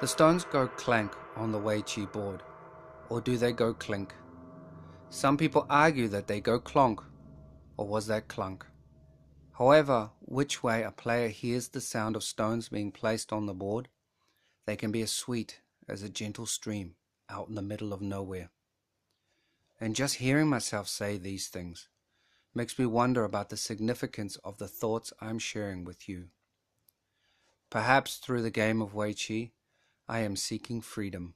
The stones go clank on the weiqi board, or do they go clink? Some people argue that they go clonk, or was that clunk? However, which way a player hears the sound of stones being placed on the board, they can be as sweet as a gentle stream out in the middle of nowhere. And just hearing myself say these things makes me wonder about the significance of the thoughts I'm sharing with you. Perhaps through the game of weiqi, I am seeking freedom,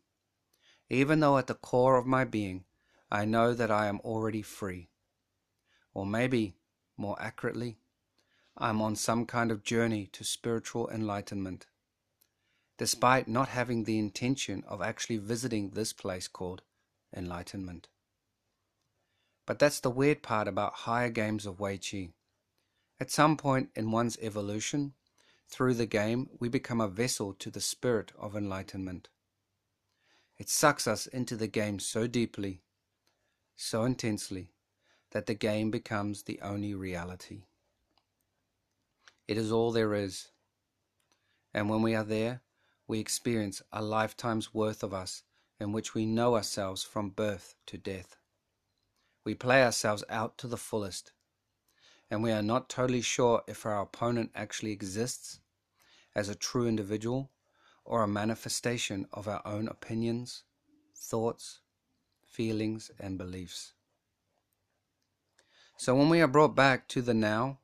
even though at the core of my being I know that I am already free. Or maybe, more accurately, I'm on some kind of journey to spiritual enlightenment, despite not having the intention of actually visiting this place called enlightenment. But that's the weird part about higher games of weiqi. At some point in one's evolution, through the game, we become a vessel to the spirit of enlightenment. It sucks us into the game so deeply, so intensely, that the game becomes the only reality. It is all there is. And when we are there, we experience a lifetime's worth of us in which we know ourselves from birth to death. We play ourselves out to the fullest and we are not totally sure if our opponent actually exists as a true individual or a manifestation of our own opinions, thoughts, feelings, and beliefs. So when we are brought back to the now,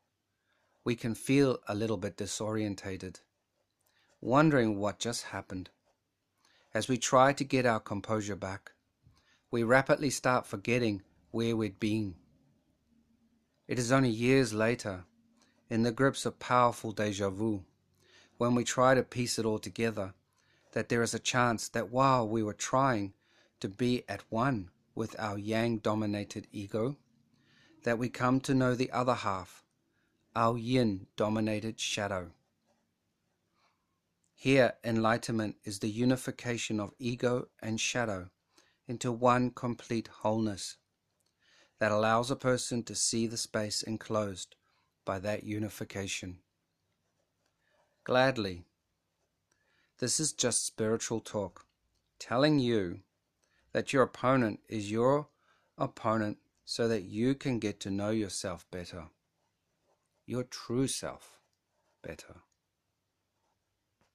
we can feel a little bit disorientated, wondering what just happened. As we try to get our composure back, we rapidly start forgetting where we'd been it is only years later, in the grips of powerful deja vu, when we try to piece it all together, that there is a chance that while we were trying to be at one with our yang dominated ego, that we come to know the other half, our yin dominated shadow. Here, enlightenment is the unification of ego and shadow into one complete wholeness that allows a person to see the space enclosed by that unification. Gladly, this is just spiritual talk, telling you that your opponent is your opponent so that you can get to know yourself better, your true self better.